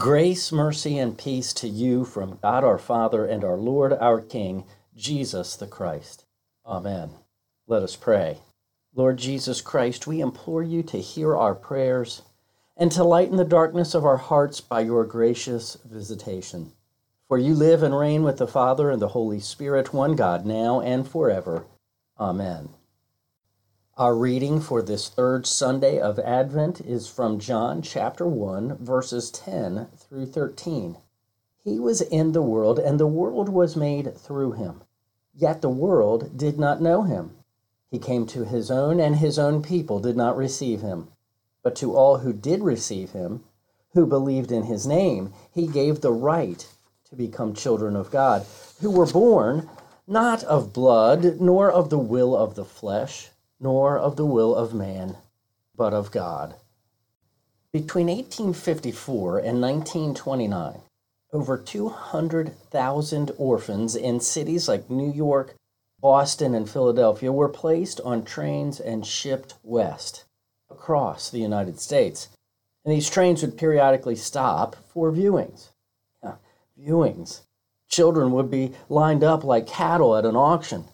Grace, mercy, and peace to you from God our Father and our Lord our King, Jesus the Christ. Amen. Let us pray. Lord Jesus Christ, we implore you to hear our prayers and to lighten the darkness of our hearts by your gracious visitation. For you live and reign with the Father and the Holy Spirit, one God, now and forever. Amen. Our reading for this third Sunday of Advent is from John chapter 1, verses 10 through 13. He was in the world, and the world was made through him. Yet the world did not know him. He came to his own, and his own people did not receive him. But to all who did receive him, who believed in his name, he gave the right to become children of God, who were born not of blood, nor of the will of the flesh nor of the will of man, but of God. Between 1854 and 1929, over 200,000 orphans in cities like New York, Boston, and Philadelphia were placed on trains and shipped west across the United States. And these trains would periodically stop for viewings. Yeah, viewings. Children would be lined up like cattle at an auction.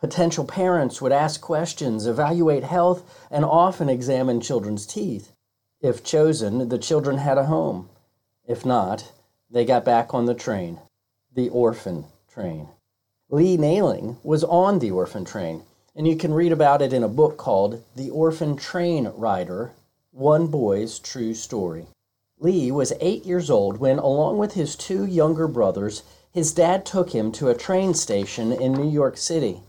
Potential parents would ask questions, evaluate health, and often examine children's teeth. If chosen, the children had a home. If not, they got back on the train, the orphan train. Lee Nailling was on the orphan train, and you can read about it in a book called The Orphan Train Rider One Boy's True Story. Lee was eight years old when, along with his two younger brothers, his dad took him to a train station in New York City.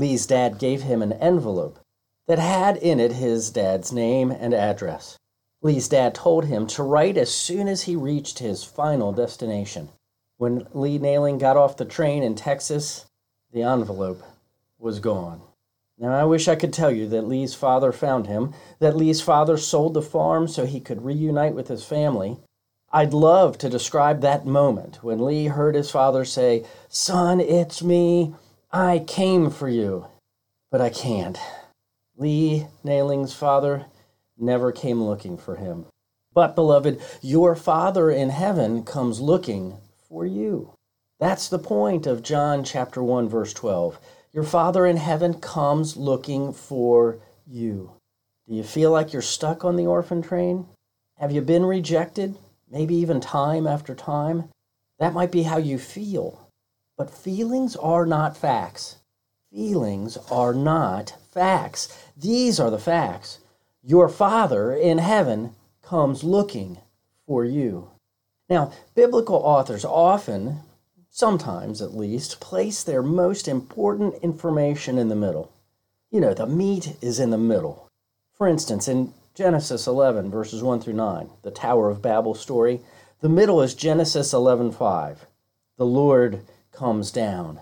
Lee's dad gave him an envelope that had in it his dad's name and address. Lee's dad told him to write as soon as he reached his final destination. When Lee Nailling got off the train in Texas, the envelope was gone. Now, I wish I could tell you that Lee's father found him, that Lee's father sold the farm so he could reunite with his family. I'd love to describe that moment when Lee heard his father say, Son, it's me. I came for you, but I can't. Lee Nailling's father never came looking for him. But, beloved, your Father in heaven comes looking for you. That's the point of John chapter 1 verse 12. Your Father in heaven comes looking for you. Do you feel like you're stuck on the orphan train? Have you been rejected? Maybe even time after time? That might be how you feel. But feelings are not facts. Feelings are not facts. These are the facts. Your Father in heaven comes looking for you. Now, biblical authors often, sometimes at least, place their most important information in the middle. You know, the meat is in the middle. For instance, in Genesis 11, verses 1 through 9, the Tower of Babel story, the middle is Genesis 11:5. The Lord comes down.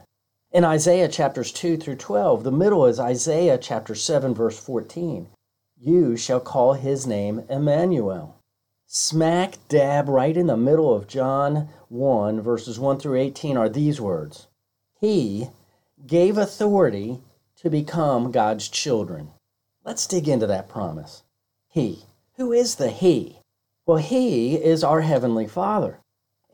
In Isaiah chapters 2 through 12, the middle is Isaiah chapter 7, verse 14. You shall call his name Emmanuel. Smack dab right in the middle of John 1, verses 1 through 18, are these words He gave authority to become God's children. Let's dig into that promise. He. Who is the He? Well, He is our Heavenly Father.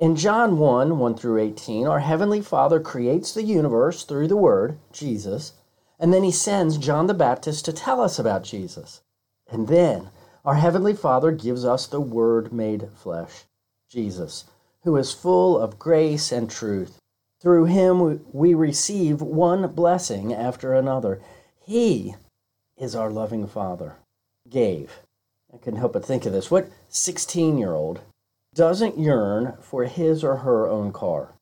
In John 1 1 through 18, our Heavenly Father creates the universe through the Word, Jesus, and then He sends John the Baptist to tell us about Jesus. And then our Heavenly Father gives us the Word made flesh, Jesus, who is full of grace and truth. Through him we receive one blessing after another. He is our loving Father. Gave. I couldn't help but think of this. What 16 year old doesn't yearn for his or her own car?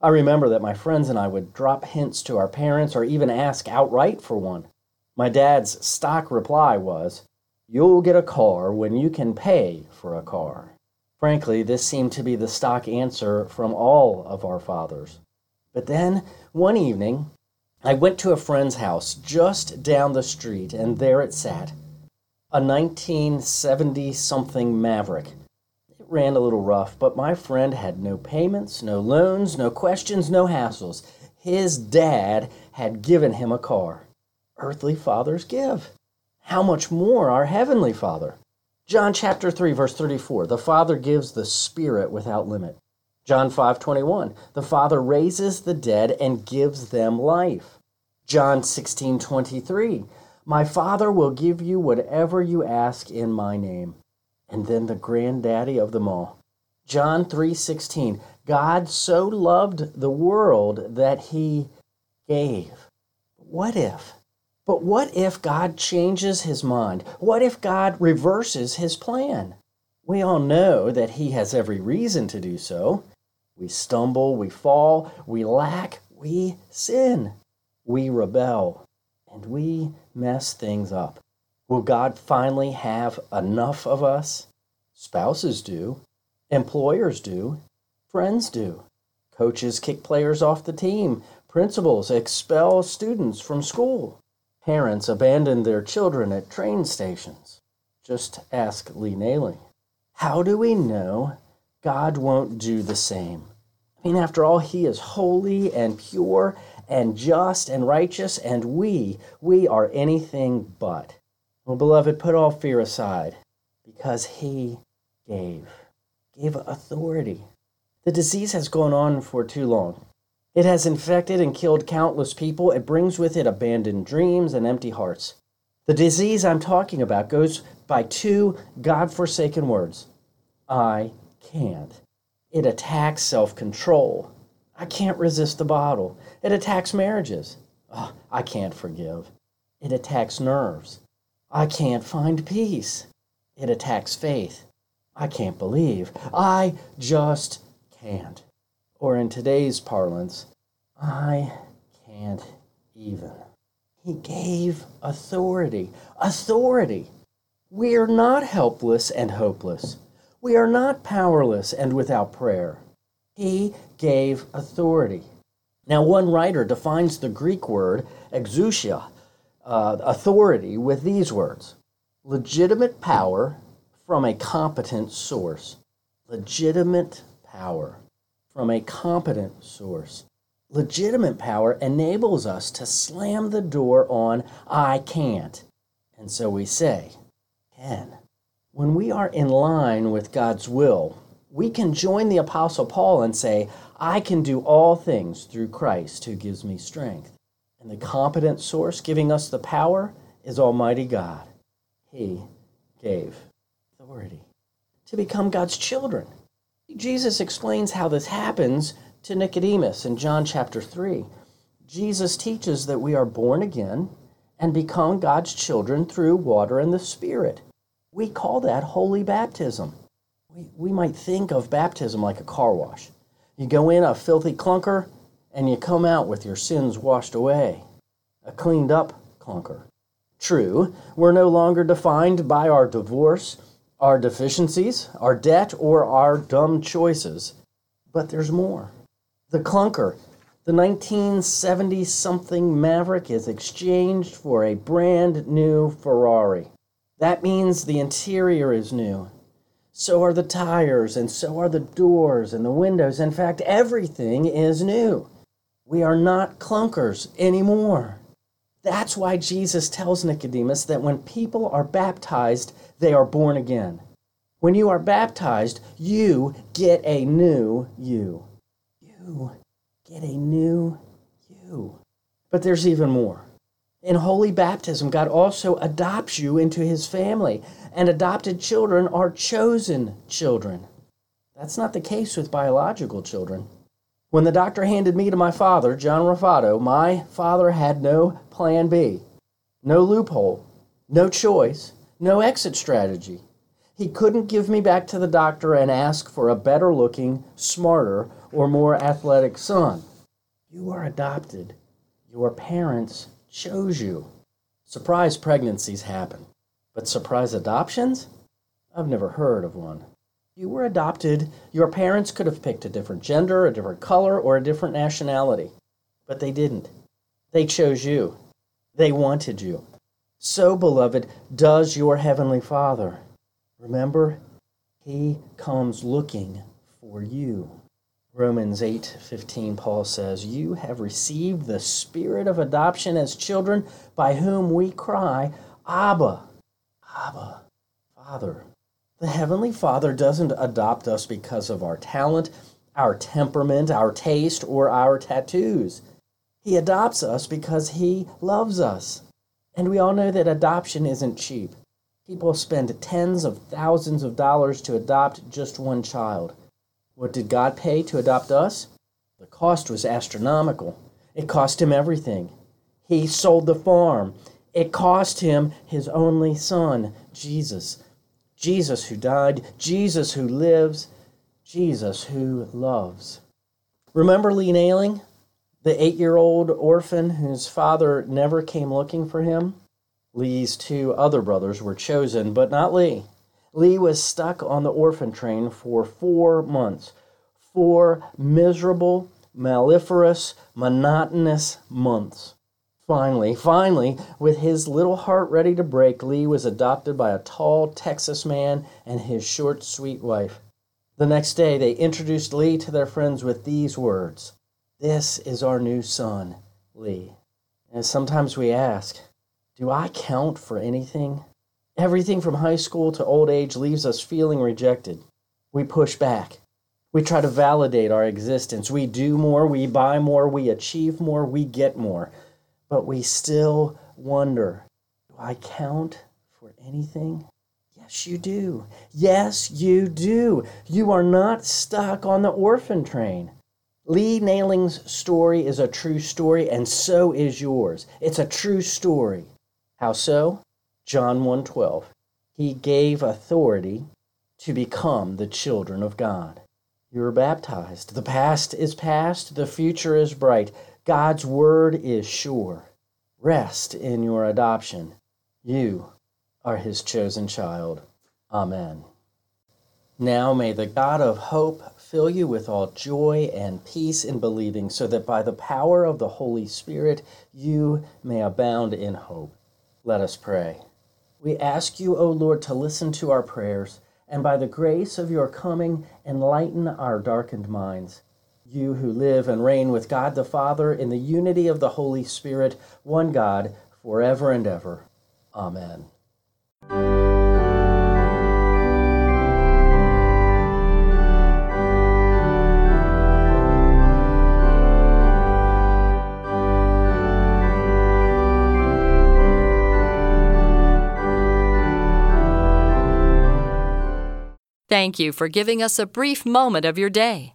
I remember that my friends and I would drop hints to our parents or even ask outright for one. My dad's stock reply was, You'll get a car when you can pay for a car. Frankly, this seemed to be the stock answer from all of our fathers. But then, one evening, I went to a friend's house just down the street, and there it sat a 1970 something Maverick. Ran a little rough, but my friend had no payments, no loans, no questions, no hassles. His dad had given him a car. Earthly fathers give. How much more our Heavenly Father? John chapter 3 verse 34 The Father gives the Spirit without limit. John 5:21 The Father raises the dead and gives them life. John 16:23 My Father will give you whatever you ask in my name. And then the granddaddy of them all. John 3:16 God so loved the world that he gave. What if? But what if God changes his mind? What if God reverses his plan? We all know that he has every reason to do so. We stumble, we fall, we lack, we sin, we rebel, and we mess things up. Will God finally have enough of us? Spouses do, employers do, friends do. Coaches kick players off the team, principals expel students from school, parents abandon their children at train stations. Just ask Lee Nailey. How do we know God won't do the same? I mean, after all, He is holy and pure and just and righteous, and we, we are anything but. Well, beloved, put all fear aside because He gave, gave authority. The disease has gone on for too long. It has infected and killed countless people. It brings with it abandoned dreams and empty hearts. The disease I'm talking about goes by two God forsaken words I can't. It attacks self control. I can't resist the bottle. It attacks marriages. Oh, I can't forgive. It attacks nerves. I can't find peace. It attacks faith. I can't believe. I just can't. Or in today's parlance, I can't even. He gave authority. Authority. We are not helpless and hopeless. We are not powerless and without prayer. He gave authority. Now, one writer defines the Greek word exousia, uh, authority, with these words legitimate power from a competent source. Legitimate power from a competent source. Legitimate power enables us to slam the door on I can't. And so we say, can. When we are in line with God's will, we can join the Apostle Paul and say, I can do all things through Christ who gives me strength. And the competent source giving us the power is Almighty God. He gave authority to become God's children. Jesus explains how this happens to Nicodemus in John chapter 3. Jesus teaches that we are born again and become God's children through water and the Spirit. We call that holy baptism. We, we might think of baptism like a car wash. You go in a filthy clunker and you come out with your sins washed away, a cleaned up clunker. True, we're no longer defined by our divorce, our deficiencies, our debt, or our dumb choices. But there's more. The clunker, the 1970 something Maverick, is exchanged for a brand new Ferrari. That means the interior is new. So are the tires, and so are the doors and the windows. In fact, everything is new. We are not clunkers anymore. That's why Jesus tells Nicodemus that when people are baptized, they are born again. When you are baptized, you get a new you. You get a new you. But there's even more. In holy baptism, God also adopts you into his family, and adopted children are chosen children. That's not the case with biological children. When the doctor handed me to my father, John Rafato, my father had no plan B, no loophole, no choice, no exit strategy. He couldn't give me back to the doctor and ask for a better looking, smarter, or more athletic son. You are adopted. Your parents chose you. Surprise pregnancies happen, but surprise adoptions? I've never heard of one. You were adopted. Your parents could have picked a different gender, a different color, or a different nationality, but they didn't. They chose you. They wanted you. So, beloved, does your heavenly Father. Remember, he comes looking for you. Romans 8:15 Paul says, "You have received the spirit of adoption as children by whom we cry, Abba, Abba, Father." The heavenly Father doesn't adopt us because of our talent, our temperament, our taste, or our tattoos. He adopts us because he loves us. And we all know that adoption isn't cheap. People spend tens of thousands of dollars to adopt just one child. What did God pay to adopt us? The cost was astronomical. It cost him everything. He sold the farm. It cost him his only son, Jesus. Jesus who died, Jesus who lives, Jesus who loves. Remember Lee Nailling, the eight year old orphan whose father never came looking for him? Lee's two other brothers were chosen, but not Lee. Lee was stuck on the orphan train for four months. Four miserable, malicious, monotonous months. Finally, finally, with his little heart ready to break, Lee was adopted by a tall Texas man and his short, sweet wife. The next day, they introduced Lee to their friends with these words This is our new son, Lee. And sometimes we ask, Do I count for anything? Everything from high school to old age leaves us feeling rejected. We push back. We try to validate our existence. We do more, we buy more, we achieve more, we get more. But we still wonder do I count for anything? Yes, you do. Yes, you do. You are not stuck on the orphan train. Lee Nailling's story is a true story, and so is yours. It's a true story. How so? John 1:12. He gave authority to become the children of God. You are baptized. The past is past, the future is bright. God's word is sure. Rest in your adoption. You are his chosen child. Amen. Now may the God of hope fill you with all joy and peace in believing, so that by the power of the Holy Spirit you may abound in hope. Let us pray. We ask you, O Lord, to listen to our prayers, and by the grace of your coming, enlighten our darkened minds. You who live and reign with God the Father in the unity of the Holy Spirit, one God, forever and ever. Amen. Thank you for giving us a brief moment of your day.